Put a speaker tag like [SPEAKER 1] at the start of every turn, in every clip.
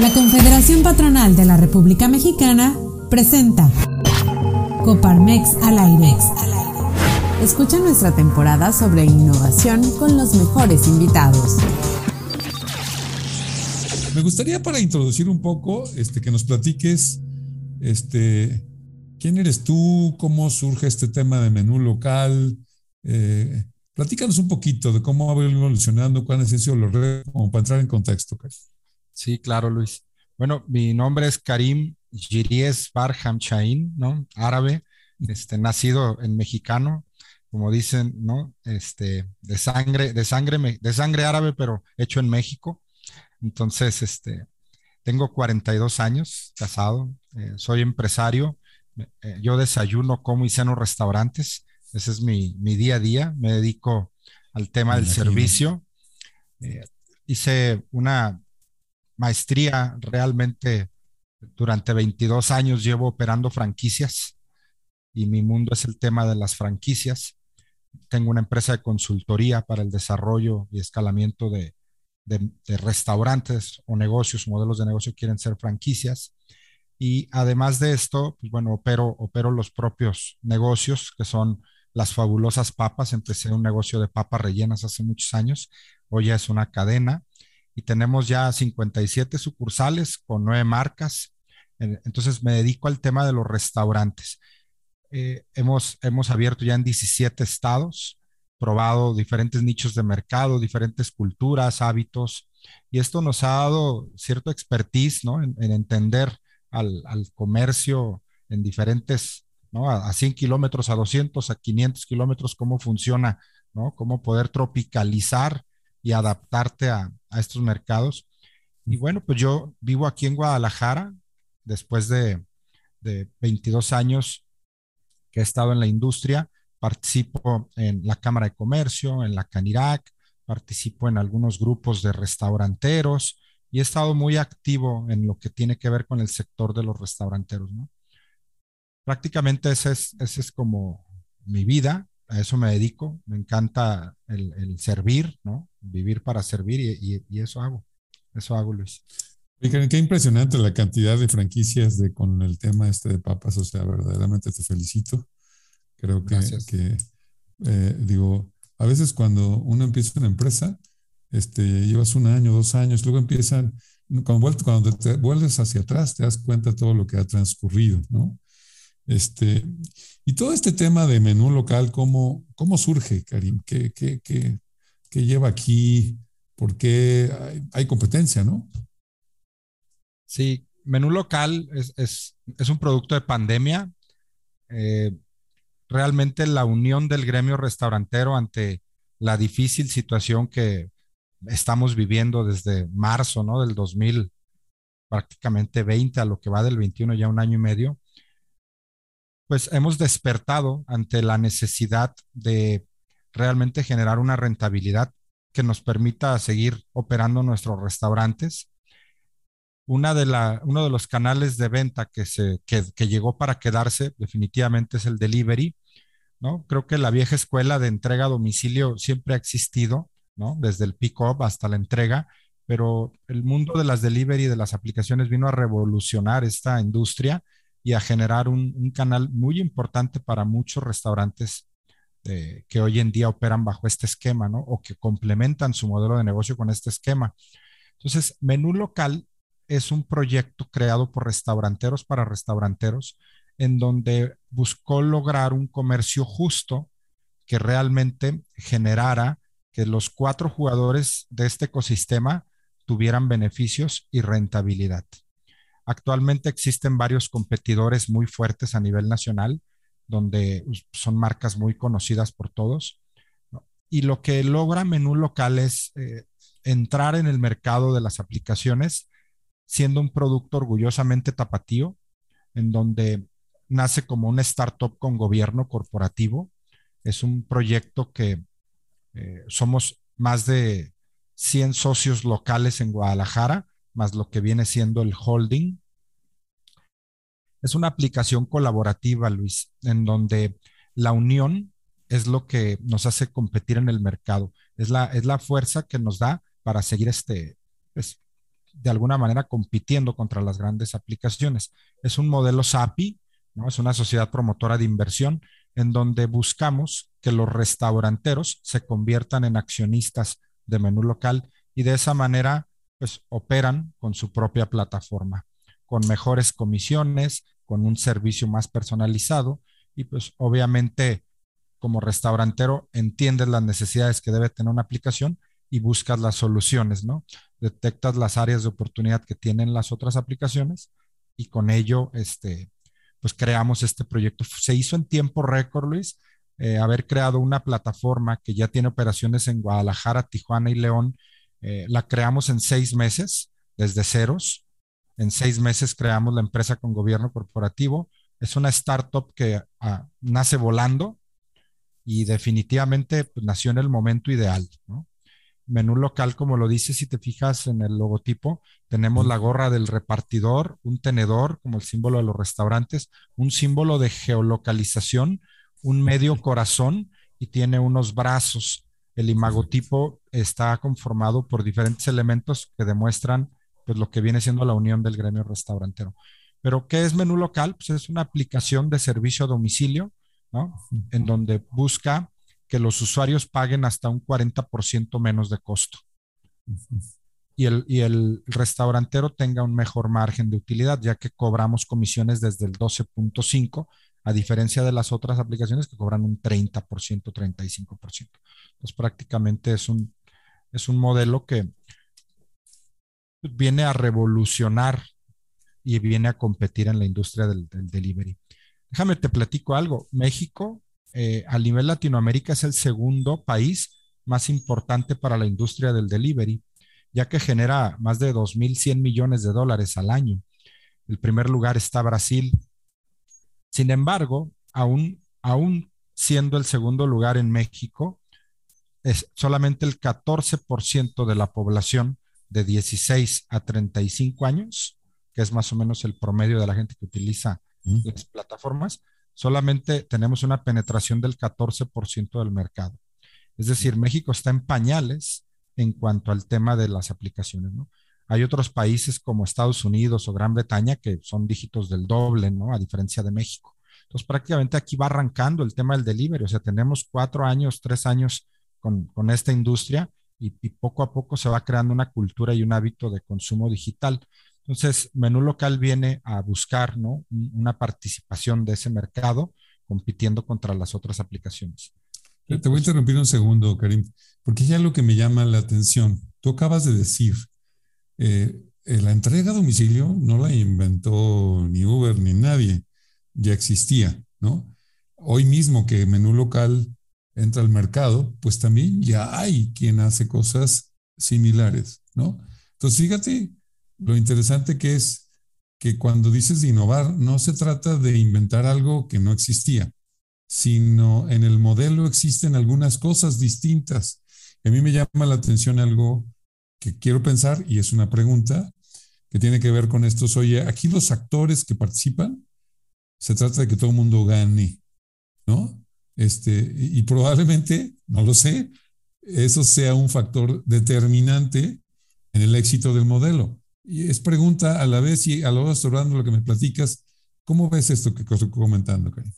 [SPEAKER 1] La Confederación Patronal de la República Mexicana presenta Coparmex al aire. Escucha nuestra temporada sobre innovación con los mejores invitados.
[SPEAKER 2] Me gustaría para introducir un poco, este, que nos platiques, este, quién eres tú, cómo surge este tema de menú local. Eh, platícanos un poquito de cómo ha ido evolucionando, cuáles han sido los retos, como para entrar en contexto.
[SPEAKER 3] Sí, claro, Luis. Bueno, mi nombre es Karim Jiries Barham Chain, ¿no? Árabe, este, nacido en mexicano, como dicen, ¿no? Este, de sangre, de sangre, de sangre árabe, pero hecho en México. Entonces, este, tengo 42 años, casado, eh, soy empresario, eh, yo desayuno, como y ceno restaurantes, ese es mi, mi día a día, me dedico al tema del servicio. Eh, hice una maestría realmente durante 22 años llevo operando franquicias y mi mundo es el tema de las franquicias. Tengo una empresa de consultoría para el desarrollo y escalamiento de, restaurantes o negocios, modelos de negocio quieren ser franquicias. Y además de esto, pues bueno, opero, opero los propios negocios que son las fabulosas papas. Empecé un negocio de papas rellenas hace muchos años. Hoy ya es una cadena y tenemos ya 57 sucursales con nueve marcas. Entonces me dedico al tema de los restaurantes. Eh, hemos, hemos abierto ya en 17 estados, probado diferentes nichos de mercado, diferentes culturas, hábitos, y esto nos ha dado cierto expertise ¿no? en, entender al, al, comercio en diferentes, ¿no? a, a 100 kilómetros, a 200, a 500 kilómetros, cómo funciona, ¿no? cómo poder tropicalizar y adaptarte a, estos mercados. Y bueno, pues yo vivo aquí en Guadalajara después de, 22 años que he estado en la industria. Participo en la Cámara de Comercio, en la Canirac, participo en algunos grupos de restauranteros y he estado muy activo en lo que tiene que ver con el sector de los restauranteros, ¿no? Prácticamente ese es, ese es como mi vida a eso me dedico, me encanta el, servir, ¿no? Vivir para servir y, eso hago, eso hago, Luis.
[SPEAKER 2] Qué impresionante la cantidad de franquicias de, con el tema este de papas, o sea, verdaderamente te felicito. Creo que, que eh, digo, a veces cuando uno empieza una empresa, este, llevas un año, dos años, luego empiezan, cuando, cuando te vuelves hacia atrás, te das cuenta de todo lo que ha transcurrido, ¿no? Este, y todo este tema de menú local, ¿cómo, cómo surge, Karim? ¿Qué, qué, qué, qué lleva aquí? ¿Por qué hay, competencia, no?
[SPEAKER 3] Sí, menú local es, es, es un producto de pandemia. Eh, realmente la unión del gremio restaurantero ante la difícil situación que estamos viviendo desde marzo, ¿no? Del 2000, prácticamente 20 a lo que va del 21, ya un año y medio, pues hemos despertado ante la necesidad de realmente generar una rentabilidad que nos permita seguir operando nuestros restaurantes. Una de la, uno de los canales de venta que, se, que, llegó para quedarse definitivamente es el delivery. ¿no? Creo que la vieja escuela de entrega a domicilio siempre ha existido, ¿no? desde el pick-up hasta la entrega, pero el mundo de las delivery, de las aplicaciones, vino a revolucionar esta industria y a generar un, canal muy importante para muchos restaurantes que hoy en día operan bajo este esquema, ¿no? O que complementan su modelo de negocio con este esquema. Entonces, Menú Local es un proyecto creado por restauranteros para restauranteros en donde buscó lograr un comercio justo que realmente generara que los cuatro jugadores de este ecosistema tuvieran beneficios y rentabilidad. Actualmente existen varios competidores muy fuertes a nivel nacional, donde son marcas muy conocidas por todos. Y lo que logra Menú Local es eh, entrar en el mercado de las aplicaciones siendo un producto orgullosamente tapatío, en donde nace como una startup con gobierno corporativo. Es un proyecto que eh, somos más de 100 socios locales en Guadalajara más lo que viene siendo el holding. Es una aplicación colaborativa, Luis, en donde la unión es lo que nos hace competir en el mercado. Es la, es la fuerza que nos da para seguir este, pues, de alguna manera compitiendo contra las grandes aplicaciones. Es un modelo SAPI, ¿no? es una sociedad promotora de inversión en donde buscamos que los restauranteros se conviertan en accionistas de menú local y de esa manera pues operan con su propia plataforma, con mejores comisiones, con un servicio más personalizado y pues obviamente como restaurantero entiendes las necesidades que debe tener una aplicación y buscas las soluciones, ¿no? Detectas las áreas de oportunidad que tienen las otras aplicaciones y con ello, este, pues creamos este proyecto. Se hizo en tiempo récord, Luis, eh, haber creado una plataforma que ya tiene operaciones en Guadalajara, Tijuana y León. Eh, la creamos en seis meses, desde ceros. En seis meses creamos la empresa con gobierno corporativo. Es una startup que ah, nace volando y definitivamente pues, nació en el momento ideal. ¿no? menú local, como lo dice, si te fijas en el logotipo, tenemos la gorra del repartidor, un tenedor como el símbolo de los restaurantes, un símbolo de geolocalización, un medio corazón y tiene unos brazos. El imagotipo está conformado por diferentes elementos que demuestran pues, lo que viene siendo la unión del gremio restaurantero. Pero, ¿qué es menú local? Pues es una aplicación de servicio a domicilio, ¿no? En donde busca que los usuarios paguen hasta un 40% menos de costo. Y el, y el restaurantero tenga un mejor margen de utilidad, ya que cobramos comisiones desde el 12.5, a diferencia de las otras aplicaciones que cobran un 30%, 35%. Entonces prácticamente es un, es un modelo que viene a revolucionar y viene a competir en la industria del, del delivery. Déjame te platico algo. México eh, a nivel Latinoamérica es el segundo país más importante para la industria del delivery, ya que genera más de 2.100 millones de dólares al año. El primer lugar está Brasil. Sin embargo, aún, aún siendo el segundo lugar en México, es solamente el 14% de la población de 16 a 35 años, que es más o menos el promedio de la gente que utiliza las plataformas, solamente tenemos una penetración del 14% del mercado. Es decir, México está en pañales en cuanto al tema de las aplicaciones, ¿no? Hay otros países como Estados Unidos o Gran Bretaña que son dígitos del doble, ¿no? A diferencia de México. Entonces, prácticamente aquí va arrancando el tema del delivery. O sea, tenemos cuatro años, tres años con, esta industria y, y, poco a poco se va creando una cultura y un hábito de consumo digital. Entonces, Menú Local viene a buscar ¿no? una participación de ese mercado compitiendo contra las otras aplicaciones.
[SPEAKER 2] Te voy a interrumpir un segundo, Karim, porque ya lo que me llama la atención. Tú acabas de decir, eh, eh, la entrega a domicilio no la inventó ni Uber ni nadie, ya existía, ¿no? Hoy mismo que menú local entra al mercado, pues también ya hay quien hace cosas similares, ¿no? Entonces, fíjate lo interesante que es que cuando dices de innovar, no se trata de inventar algo que no existía, sino en el modelo existen algunas cosas distintas. A mí me llama la atención algo que quiero pensar y es una pregunta que tiene que ver con esto. Oye, aquí los actores que participan, se trata de que todo el mundo gane, ¿no? Este, y probablemente, no lo sé, eso sea un factor determinante en el éxito del modelo. Y es pregunta a la vez y a lo observando lo que me platicas, ¿cómo ves esto que estoy comentando, Karim?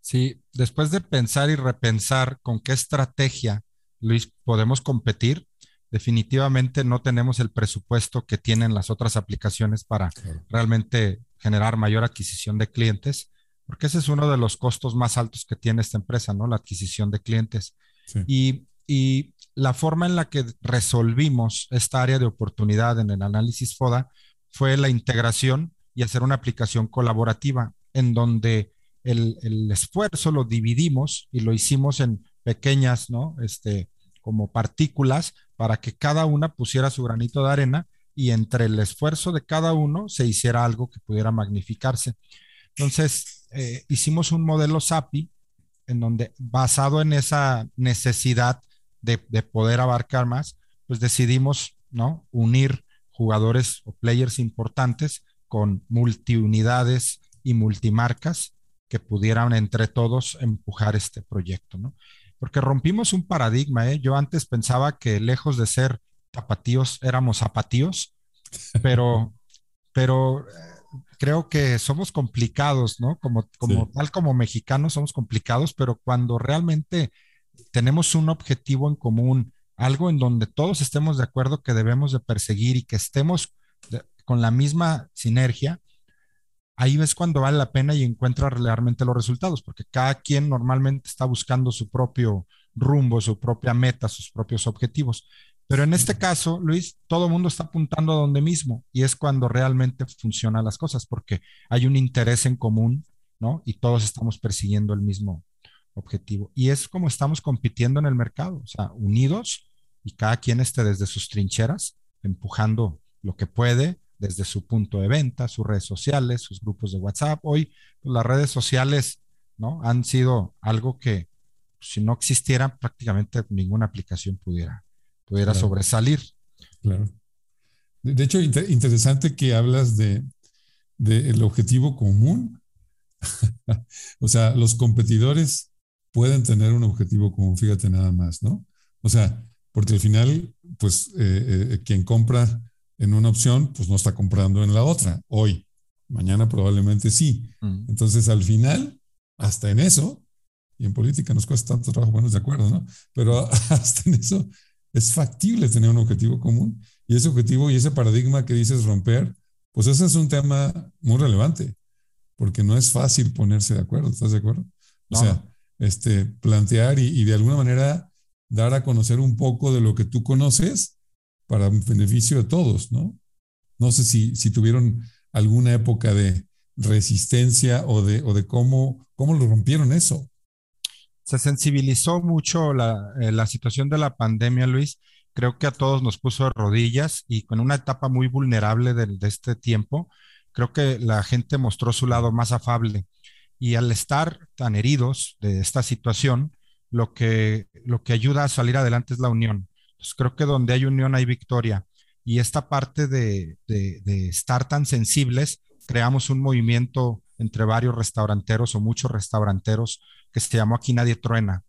[SPEAKER 3] Sí, después de pensar y repensar con qué estrategia, Luis, podemos competir, definitivamente no tenemos el presupuesto que tienen las otras aplicaciones para realmente generar mayor adquisición de clientes, porque ese es uno de los costos más altos que tiene esta empresa, ¿no? La adquisición de clientes. Y, y la forma en la que resolvimos esta área de oportunidad en el análisis FODA fue la integración y hacer una aplicación colaborativa en donde el, esfuerzo lo dividimos y lo hicimos en pequeñas, ¿no? Este, como partículas para que cada una pusiera su granito de arena y entre el esfuerzo de cada uno se hiciera algo que pudiera magnificarse. Entonces, eh, hicimos un modelo SAPI en donde, basado en esa necesidad de, poder abarcar más, pues decidimos, ¿no? Unir jugadores o players importantes con multiunidades y multimarcas que pudieran entre todos empujar este proyecto, ¿no? Porque rompimos un paradigma, ¿eh? Yo antes pensaba que lejos de ser tapatíos, éramos zapatíos, pero, pero creo que somos complicados, ¿no? Como, como tal como mexicanos somos complicados, pero cuando realmente tenemos un objetivo en común, algo en donde todos estemos de acuerdo que debemos de perseguir y que estemos con la misma sinergia, ahí ves cuando vale la pena y encuentra realmente los resultados, porque cada quien normalmente está buscando su propio rumbo, su propia meta, sus propios objetivos. Pero en este caso, Luis, todo el mundo está apuntando a donde mismo y es cuando realmente funcionan las cosas, porque hay un interés en común, ¿no? Y todos estamos persiguiendo el mismo objetivo. Y es como estamos compitiendo en el mercado, o sea, unidos y cada quien esté desde sus trincheras, empujando lo que puede, desde su punto de venta, sus redes sociales, sus grupos de WhatsApp. Hoy pues, las redes sociales ¿no? han sido algo que si no existiera prácticamente ninguna aplicación pudiera, pudiera sobresalir.
[SPEAKER 2] Claro. De hecho, interesante que hablas de, de el objetivo común. o sea, los competidores pueden tener un objetivo común, fíjate nada más, ¿no? O sea, porque al final, pues, eh, eh, quien compra en una opción, pues no está comprando en la otra, hoy. Mañana probablemente sí. Mm. Entonces, al final, hasta en eso, y en política nos cuesta tanto trabajo ponernos de acuerdo, ¿no? Pero hasta en eso es factible tener un objetivo común. Y ese objetivo y ese paradigma que dices romper, pues ese es un tema muy relevante, porque no es fácil ponerse de acuerdo, ¿estás de acuerdo? O sea, este, plantear y, y de alguna manera dar a conocer un poco de lo que tú conoces para beneficio de todos, ¿no? No sé si, si tuvieron alguna época de resistencia o de, o de cómo, cómo lo rompieron eso.
[SPEAKER 3] Se sensibilizó mucho la, eh, la situación de la pandemia, Luis. Creo que a todos nos puso de rodillas y con una etapa muy vulnerable de, de este tiempo, creo que la gente mostró su lado más afable. Y al estar tan heridos de esta situación, lo que, lo que ayuda a salir adelante es la unión pues creo que donde hay unión hay victoria. Y esta parte de, estar tan sensibles, creamos un movimiento entre varios restauranteros o muchos restauranteros que se llamó Aquí Nadie Truena.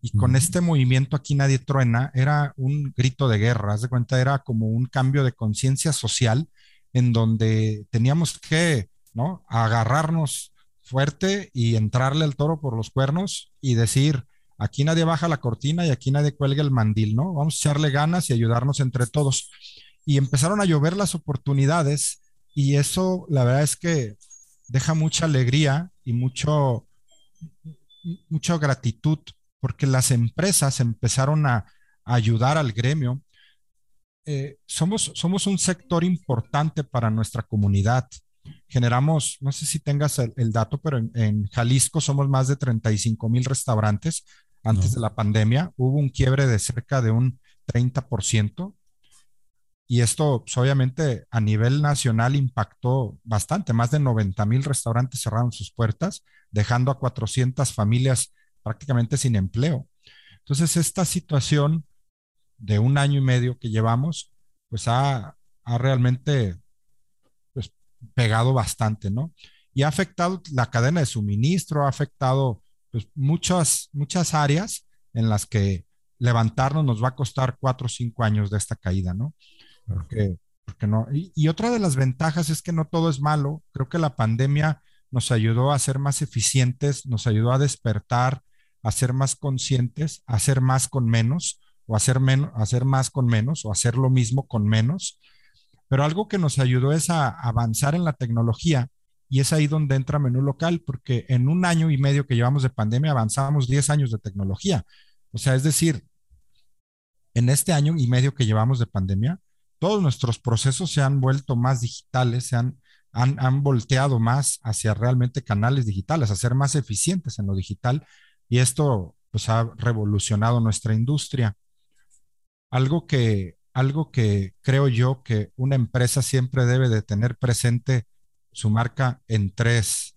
[SPEAKER 3] Y con este movimiento Aquí Nadie Truena era un grito de guerra, haz de cuenta, era como un cambio de conciencia social en donde teníamos que, ¿no? Agarrarnos fuerte y entrarle al toro por los cuernos y decir, Aquí nadie baja la cortina y aquí nadie cuelga el mandil, ¿no? Vamos a echarle ganas y ayudarnos entre todos. Y empezaron a llover las oportunidades y eso, la verdad es que deja mucha alegría y mucho, mucha gratitud porque las empresas empezaron a, ayudar al gremio. Eh, somos, somos un sector importante para nuestra comunidad generamos, no sé si tengas el, dato, pero en, Jalisco somos más de 35 mil restaurantes. Antes de la pandemia hubo un quiebre de cerca de un 30%. Y esto, pues, obviamente, a nivel nacional impactó bastante. Más de 90 mil restaurantes cerraron sus puertas, dejando a 400 familias prácticamente sin empleo. Entonces, esta situación de un año y medio que llevamos, pues ha, realmente pegado bastante, ¿no? Y ha afectado la cadena de suministro, ha afectado pues, muchas, muchas áreas en las que levantarnos nos va a costar cuatro o cinco años de esta caída, ¿no? Porque, porque no. Y, otra de las ventajas es que no todo es malo. Creo que la pandemia nos ayudó a ser más eficientes, nos ayudó a despertar, a ser más conscientes, a hacer más con menos, o hacer, menos, hacer más con menos, o hacer lo mismo con menos. Pero algo que nos ayudó es a avanzar en la tecnología y es ahí donde entra menú local, porque en un año y medio que llevamos de pandemia avanzamos 10 años de tecnología. O sea, es decir, en este año y medio que llevamos de pandemia, todos nuestros procesos se han vuelto más digitales, se han, han, han volteado más hacia realmente canales digitales, a ser más eficientes en lo digital y esto pues ha revolucionado nuestra industria. Algo que algo que creo yo que una empresa siempre debe de tener presente su marca en tres,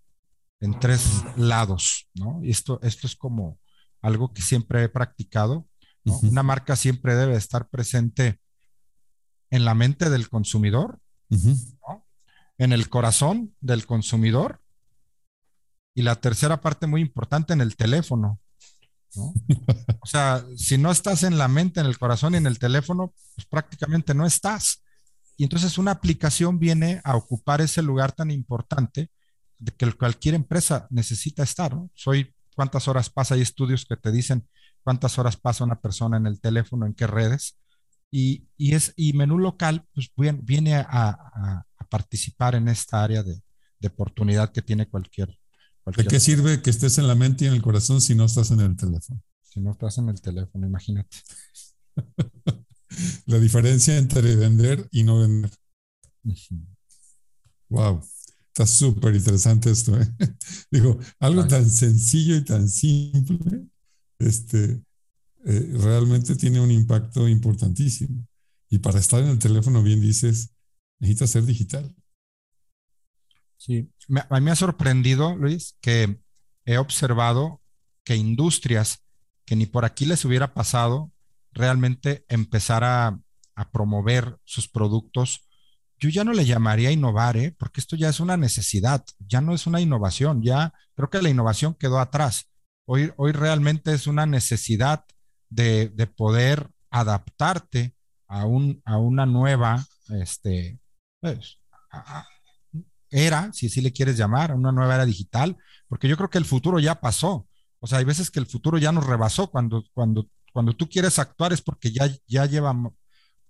[SPEAKER 3] en tres lados, ¿no? Y esto, esto es como algo que siempre he practicado. Una marca siempre debe estar presente en la mente del consumidor, en el corazón del consumidor y la tercera parte muy importante en el teléfono. O sea, si no estás en la mente, en el corazón y en el teléfono, pues prácticamente no estás. y entonces una aplicación viene a ocupar ese lugar tan importante de que cualquier empresa necesita estar. ¿no? Soy cuántas horas pasa, hay estudios que te dicen cuántas horas pasa una persona en el teléfono, en qué redes. Y, y es, y menú local pues, viene a, a, participar en esta área de, de oportunidad que tiene cualquier, cualquier.
[SPEAKER 2] ¿De qué sirve que estés en la mente y en el corazón si no estás en el teléfono?
[SPEAKER 3] Si no estás en el teléfono, imagínate.
[SPEAKER 2] la diferencia entre vender y no vender. Wow, está súper interesante esto. ¿eh? Digo, algo tan sencillo y tan simple, este, eh, realmente tiene un impacto importantísimo. Y para estar en el teléfono, bien dices, necesita ser digital.
[SPEAKER 3] Sí, a mí me ha sorprendido, Luis, que he observado que industrias que ni por aquí les hubiera pasado realmente empezar a, promover sus productos, yo ya no le llamaría innovar, ¿eh? porque esto ya es una necesidad, ya no es una innovación, ya creo que la innovación quedó atrás. Hoy, hoy realmente es una necesidad de, poder adaptarte a, un, a una nueva este, pues, era, si así le quieres llamar, a una nueva era digital, porque yo creo que el futuro ya pasó. O sea, hay veces que el futuro ya nos rebasó cuando, cuando cuando tú quieres actuar es porque ya, ya lleva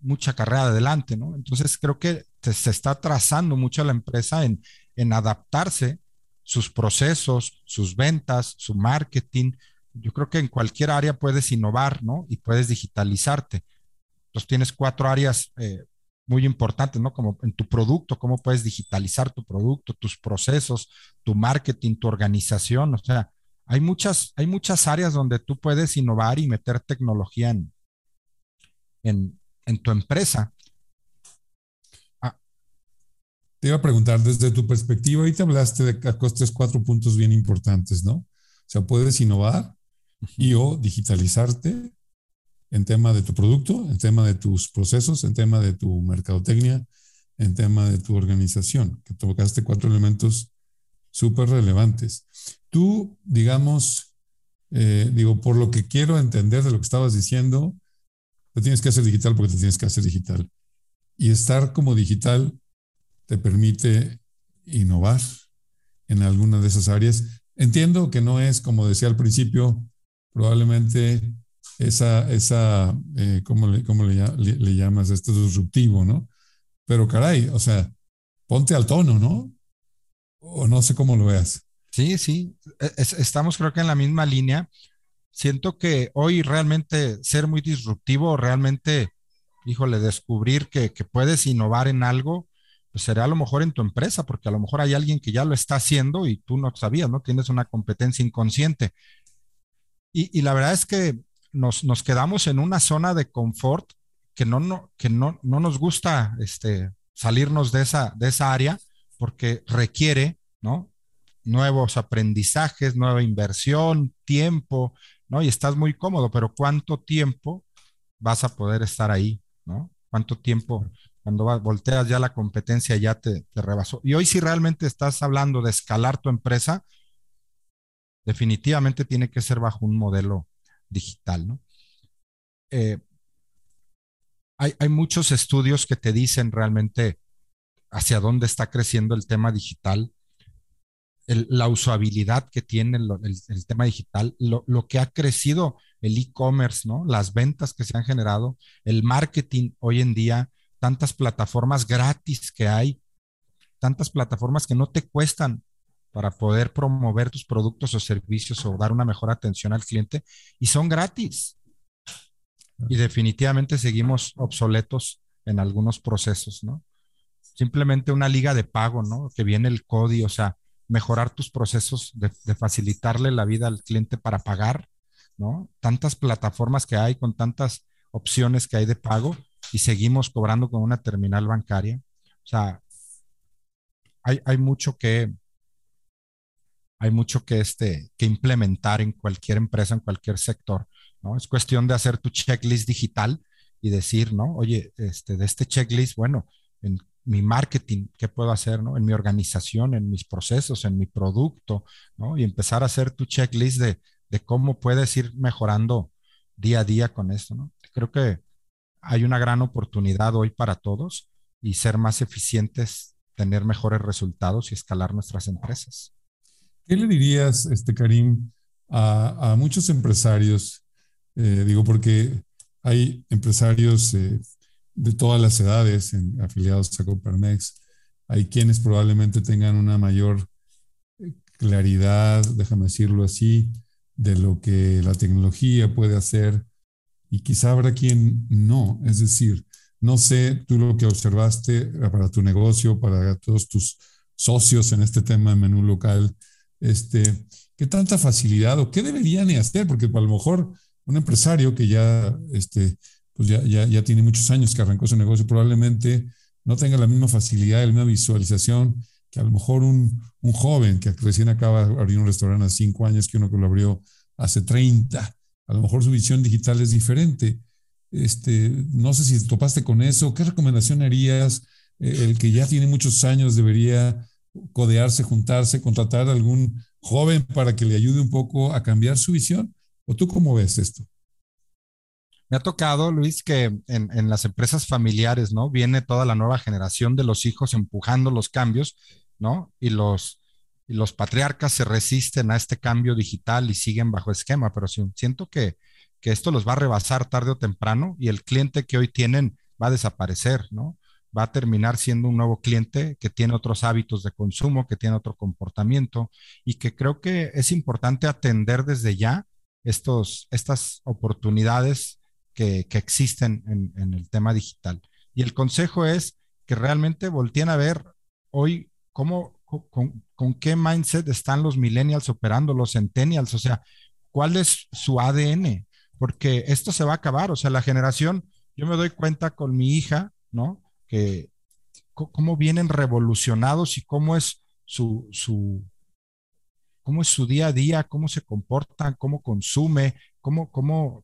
[SPEAKER 3] mucha carrera adelante, ¿no? Entonces creo que se está trazando mucho la empresa en, en adaptarse sus procesos, sus ventas, su marketing. Yo creo que en cualquier área puedes innovar, ¿no? Y puedes digitalizarte. Entonces tienes cuatro áreas eh, muy importantes, ¿no? Como en tu producto, cómo puedes digitalizar tu producto, tus procesos, tu marketing, tu organización, o sea, hay muchas, hay muchas áreas donde tú puedes innovar y meter tecnología en, en, tu empresa.
[SPEAKER 2] Ah. Te iba a preguntar, desde tu perspectiva, ahorita hablaste de costes cuatro puntos bien importantes, ¿no? O sea, puedes innovar y o digitalizarte en tema de tu producto, en tema de tus procesos, en tema de tu mercadotecnia, en tema de tu organización, que tocaste cuatro elementos súper relevantes. Tú, digamos, eh, digo, por lo que quiero entender de lo que estabas diciendo, te tienes que hacer digital porque te tienes que hacer digital. Y estar como digital te permite innovar en alguna de esas áreas. Entiendo que no es, como decía al principio, probablemente esa, esa eh, ¿cómo, le, cómo le, llamas? Esto disruptivo, ¿no? Pero caray, o sea, ponte al tono, ¿no? O no sé cómo lo veas.
[SPEAKER 3] Sí, sí, e, estamos creo que en la misma línea. Siento que hoy realmente ser muy disruptivo, realmente, híjole, descubrir que, puedes innovar en algo, pues será a lo mejor en tu empresa, porque a lo mejor hay alguien que ya lo está haciendo y tú no sabías, ¿no? Tienes una competencia inconsciente. Y, la verdad es que nos, quedamos en una zona de confort que no, no, que no, no nos gusta este, salirnos de esa, de esa área porque requiere, ¿no? Nuevos aprendizajes, nueva inversión, tiempo, ¿no? Y estás muy cómodo, pero ¿cuánto tiempo vas a poder estar ahí, ¿no? ¿Cuánto tiempo? Cuando volteas ya la competencia ya te, te rebasó. Y hoy si realmente estás hablando de escalar tu empresa, definitivamente tiene que ser bajo un modelo digital, ¿no? Eh, hay, muchos estudios que te dicen realmente hacia dónde está creciendo el tema digital, la usabilidad que tiene el, tema digital, lo, que ha crecido el e-commerce, ¿no? Las ventas que se han generado, el marketing hoy en día, tantas plataformas gratis que hay, tantas plataformas que no te cuestan para poder promover tus productos o servicios o dar una mejor atención al cliente y son gratis. Y definitivamente seguimos obsoletos en algunos procesos, ¿no? simplemente una liga de pago, ¿no? Que viene el código, o sea, mejorar tus procesos de, facilitarle la vida al cliente para pagar, ¿no? Tantas plataformas que hay con tantas opciones que hay de pago y seguimos cobrando con una terminal bancaria. O sea, hay, hay mucho que, hay mucho que, este, que implementar en cualquier empresa, en cualquier sector, ¿no? Es cuestión de hacer tu checklist digital y decir, ¿no? Oye, este, de este checklist, bueno, en mi marketing, qué puedo hacer, ¿no? En mi organización, en mis procesos, en mi producto. Y empezar a hacer tu checklist de, de cómo puedes ir mejorando día a día con esto. Creo que hay una gran oportunidad hoy para todos y ser más eficientes, tener mejores resultados y escalar nuestras empresas.
[SPEAKER 2] ¿Qué le dirías, este Karim, a, muchos empresarios? Eh, digo, porque hay empresarios eh, de todas las edades en, afiliados a Coparmex. Hay quienes probablemente tengan una mayor eh, claridad, déjame decirlo así, de lo que la tecnología puede hacer y quizá habrá quien no. Es decir, no sé tú lo que observaste para tu negocio, para todos tus socios en este tema de menú local, este, qué tanta facilidad o qué deberían hacer, porque a lo mejor un empresario que ya, este, pues ya, ya, ya tiene muchos años que arrancó su negocio, probablemente no tenga la misma facilidad, la misma visualización que a lo mejor un, un joven que recién acaba de abrir un restaurante hace cinco años que uno que lo abrió hace 30. A lo mejor su visión digital es diferente. Este, no sé si topaste con eso. ¿Qué recomendación harías? Eh, el que ya tiene muchos años debería codearse, juntarse, contratar a algún joven para que le ayude un poco a cambiar su visión. ¿O tú cómo ves esto?
[SPEAKER 3] Me ha tocado, Luis, que en, en, las empresas familiares, ¿no? Viene toda la nueva generación de los hijos empujando los cambios, ¿no? Y los, y los patriarcas se resisten a este cambio digital y siguen bajo esquema, pero siento que, que esto los va a rebasar tarde o temprano y el cliente que hoy tienen va a desaparecer, ¿no? Va a terminar siendo un nuevo cliente que tiene otros hábitos de consumo, que tiene otro comportamiento y que creo que es importante atender desde ya estos, estas oportunidades que, que existen en, el tema digital. Y el consejo es que realmente volteen a ver hoy cómo, con, con, qué mindset están los millennials operando, los centennials, o sea, cuál es su ADN, porque esto se va a acabar, o sea, la generación, yo me doy cuenta con mi hija, ¿no? Que cómo vienen revolucionados y cómo es su, su, cómo es su día a día, cómo se comportan, cómo consume, cómo, cómo,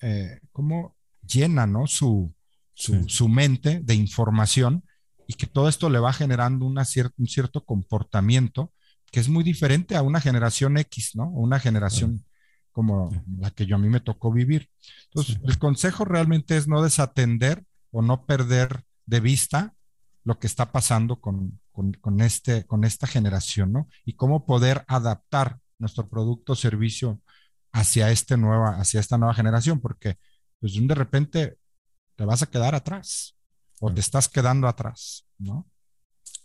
[SPEAKER 3] eh, cómo llena, ¿no? Su, su, su mente de información y que todo esto le va generando una un cierto comportamiento que es muy diferente a una generación X, ¿no? Una generación como la que yo a mí me tocó vivir. Entonces, el consejo realmente es no desatender o no perder de vista lo que está pasando con, con, este, con esta generación, ¿no? Y cómo poder adaptar nuestro producto o servicio hacia, este nueva, hacia esta nueva generación, porque pues de repente te vas a quedar atrás o te estás quedando atrás, ¿no?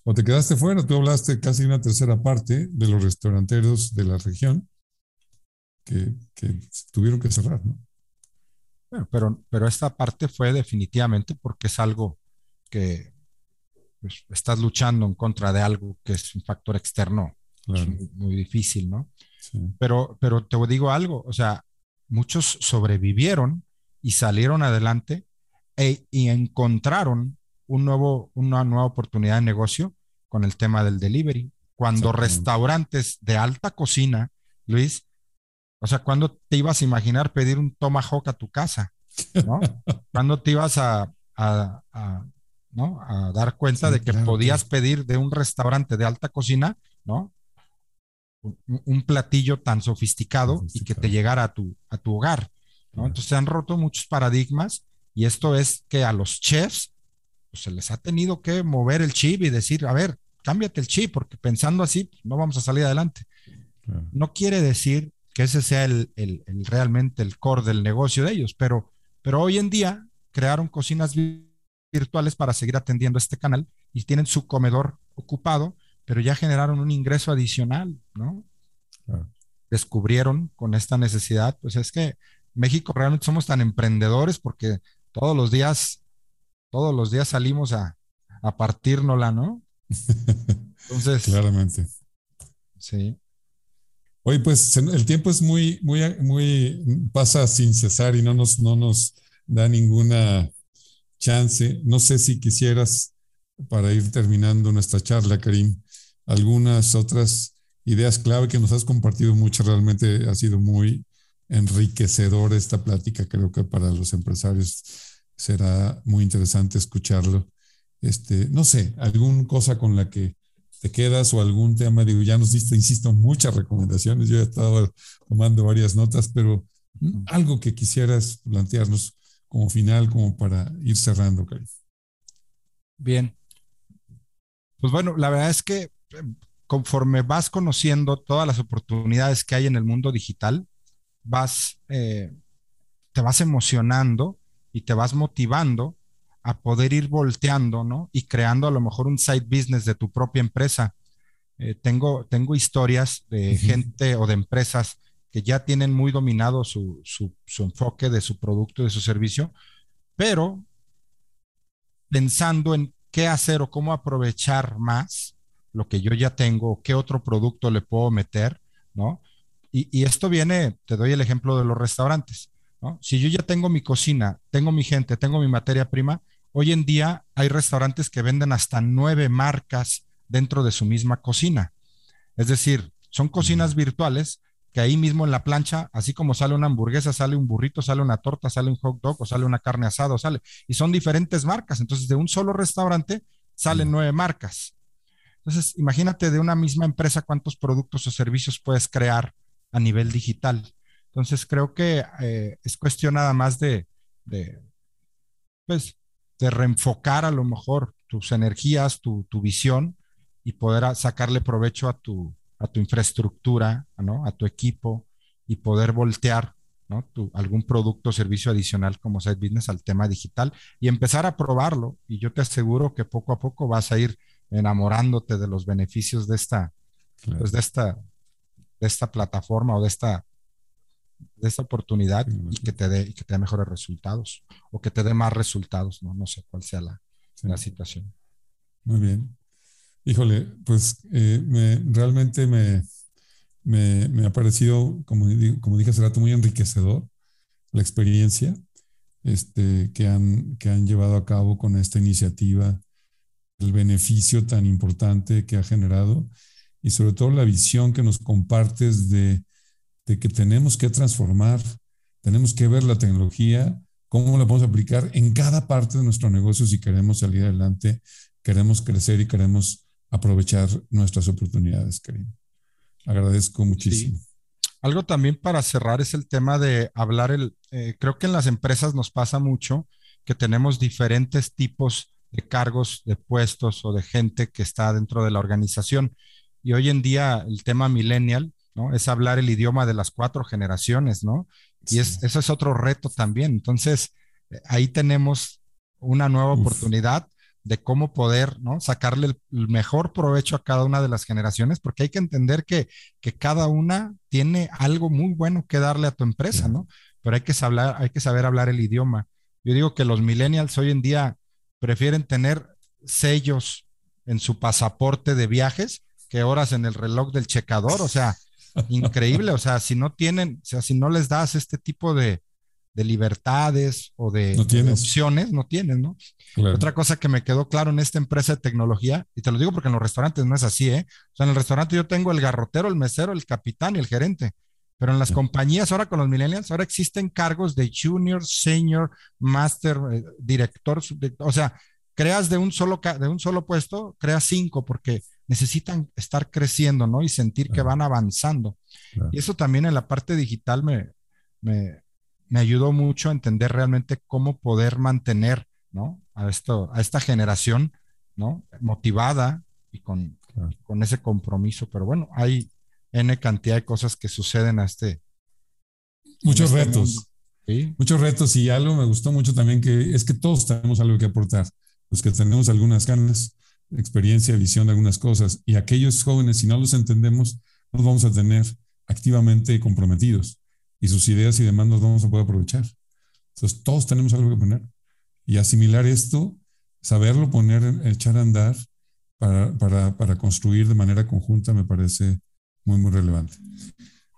[SPEAKER 2] O te quedaste fuera, tú hablaste casi una tercera parte de los restauranteros de la región que, tuvieron que cerrar, ¿no?
[SPEAKER 3] Bueno, pero, pero esta parte fue definitivamente porque es algo que pues, estás luchando en contra de algo que es un factor externo muy, difícil, ¿no? Pero, pero te digo algo, o sea, muchos sobrevivieron y salieron adelante e, y encontraron un nuevo, una nueva oportunidad de negocio con el tema del delivery. Cuando restaurantes de alta cocina, Luis, o sea, ¿cuándo te ibas a imaginar pedir un tomahawk a tu casa? ¿no? ¿Cuándo te ibas a, ¿no? a dar cuenta de que podías pedir de un restaurante de alta cocina, ¿no? Un, platillo tan sofisticado, y que te llegara a tu, a tu hogar. ¿no? Entonces se han roto muchos paradigmas y esto es que a los chefs pues, se les ha tenido que mover el chip y decir, a ver, cámbiate el chip, porque pensando así pues, no vamos a salir adelante. No quiere decir que ese sea el, realmente el core del negocio de ellos, pero, pero hoy en día crearon cocinas virtuales para seguir atendiendo este canal y tienen su comedor ocupado, pero ya generaron un ingreso adicional, ¿no? Descubrieron con esta necesidad, pues es que México realmente somos tan emprendedores porque todos los días, todos los días salimos a, a partírnosla, ¿no?
[SPEAKER 2] Entonces. Claramente.
[SPEAKER 3] Sí.
[SPEAKER 2] Oye, pues el tiempo es muy, muy, muy, pasa sin cesar y no nos, no nos da ninguna chance. No sé si quisieras, para ir terminando nuestra charla, Karim, algunas otras ideas clave que nos has compartido mucho. Realmente ha sido muy enriquecedor esta plática. Creo que para los empresarios será muy interesante escucharlo. Este, no sé, alguna cosa con la que te quedas o algún tema, digo, ya nos diste, insisto, muchas recomendaciones, yo he estado tomando varias notas, pero algo que quisieras plantearnos como final, como para ir cerrando, Cari.
[SPEAKER 3] Bien. Pues bueno, la verdad es que eh, conforme vas conociendo todas las oportunidades que hay en el mundo digital, vas, eh, te vas emocionando y te vas motivando a poder ir volteando, ¿no? Y creando a lo mejor un side business de tu propia empresa. Eh, tengo, tengo historias de gente o de empresas que ya tienen muy dominado su, su, su enfoque de su producto, de su servicio, pero pensando en qué hacer o cómo aprovechar más lo que yo ya tengo, qué otro producto le puedo meter, ¿no? Y, y, esto viene, te doy el ejemplo de los restaurantes, ¿no? Si yo ya tengo mi cocina, tengo mi gente, tengo mi materia prima, hoy en día hay restaurantes que venden hasta nueve marcas dentro de su misma cocina. Es decir, son cocinas virtuales que ahí mismo en la plancha, así como sale una hamburguesa, sale un burrito, sale una torta, sale un hot dog o sale una carne asada, sale. Y son diferentes marcas. Entonces, de un solo restaurante salen nueve marcas. Entonces, imagínate de una misma empresa cuántos productos o servicios puedes crear a nivel digital. Entonces, creo que eh, es cuestión nada más de, de, pues, de reenfocar a lo mejor tus energías, tu, tu visión y poder sacarle provecho a tu, a tu infraestructura, ¿no? a tu equipo y poder voltear ¿no? Tu, algún producto o servicio adicional como Side Business al tema digital y empezar a probarlo. Y yo te aseguro que poco a poco vas a ir enamorándote de los beneficios de esta, pues de esta, de esta plataforma o de esta, de esta oportunidad y que te dé, que te dé mejores resultados o que te dé más resultados, ¿no? No sé cuál sea la, la situación.
[SPEAKER 2] Muy bien. Híjole, pues eh, realmente me, me, ha parecido, como, dije hace rato, muy enriquecedor la experiencia este, que, han, que han llevado a cabo con esta iniciativa, el beneficio tan importante que ha generado y sobre todo la visión que nos compartes de, de que tenemos que transformar, tenemos que ver la tecnología, cómo la podemos aplicar en cada parte de nuestro negocio si queremos salir adelante, queremos crecer y queremos aprovechar nuestras oportunidades, Karim. Agradezco muchísimo.
[SPEAKER 3] Algo también para cerrar es el tema de hablar el, eh, creo que en las empresas nos pasa mucho que tenemos diferentes tipos de cargos, de puestos o de gente que está dentro de la organización. Y hoy en día el tema millennial, ¿no? Es hablar el idioma de las cuatro generaciones, ¿no? Y es, eso es otro reto también. Entonces, eh, ahí tenemos una nueva oportunidad de cómo poder ¿no? sacarle el, mejor provecho a cada una de las generaciones, porque hay que entender que, que, cada una tiene algo muy bueno que darle a tu empresa, ¿no? Pero hay que, saber, hay que saber hablar el idioma. Yo digo que los millennials hoy en día prefieren tener sellos en su pasaporte de viajes que horas en el reloj del checador, o sea, increíble, o sea, si no tienen, o sea, si no les das este tipo de, de libertades o de, opciones, no tienes, ¿no? Otra cosa que me quedó claro en esta empresa de tecnología, y te lo digo porque en los restaurantes no es así, ¿eh? O sea, en el restaurante yo tengo el garrotero, el mesero, el capitán y el gerente. Pero en las compañías, ahora con los millennials, ahora existen cargos de junior, senior, master, eh, director, o sea, creas de un solo de un solo puesto, creas cinco porque necesitan estar creciendo, ¿no? Y sentir que van avanzando. Y eso también en la parte digital me, me, me ayudó mucho a entender realmente cómo poder mantener, ¿no? A, esto, a esta generación, ¿no? Motivada y con, con ese compromiso. Pero bueno, hay N cantidad de cosas que suceden a este.
[SPEAKER 2] Muchos este retos. Muchos retos y algo me gustó mucho también que es que todos tenemos algo que aportar. Los que tenemos algunas ganas, experiencia, visión de algunas cosas y aquellos jóvenes, si no los entendemos, nos vamos a tener activamente comprometidos y sus ideas y demandas vamos a poder aprovechar. Entonces, todos tenemos algo que poner. Y asimilar esto, saberlo poner, echar a andar para, para, para construir de manera conjunta me parece muy, muy relevante.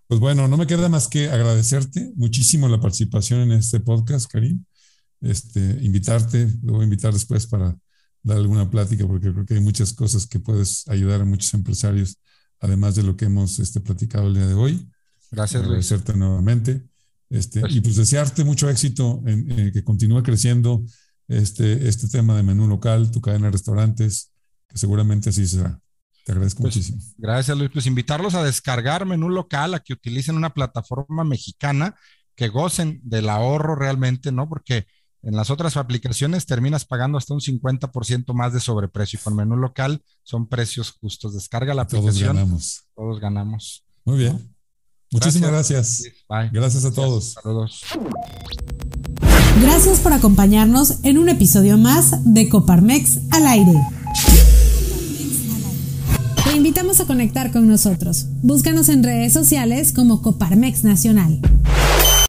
[SPEAKER 2] Pues bueno, no me queda más que agradecerte muchísimo la participación en este podcast, Karim. Este, invitarte, lo voy a invitar después para dar alguna plática, porque creo que hay muchas cosas que puedes ayudar a muchos empresarios, además de lo que hemos este, platicado el día de hoy.
[SPEAKER 3] Gracias,
[SPEAKER 2] Agradecerte nuevamente. Este, y pues desearte mucho éxito en, que continúe creciendo este, este tema de menú local, tu cadena de restaurantes, que seguramente así será. Te agradezco
[SPEAKER 3] pues,
[SPEAKER 2] muchísimo.
[SPEAKER 3] Gracias, Luis. Pues invitarlos a descargar menú local, a que utilicen una plataforma mexicana, que gocen del ahorro realmente, ¿no? Porque En las otras aplicaciones terminas pagando hasta un 50% más de sobreprecio y con menú local son precios justos. Descarga la aplicación.
[SPEAKER 2] Todos ganamos.
[SPEAKER 3] Todos ganamos.
[SPEAKER 2] Muy bien. Muchísimas gracias. Gracias, a todos.
[SPEAKER 3] Saludos.
[SPEAKER 1] Gracias por acompañarnos en un episodio más de Coparmex al aire. Te invitamos a conectar con nosotros. Búscanos en redes sociales como Coparmex Nacional.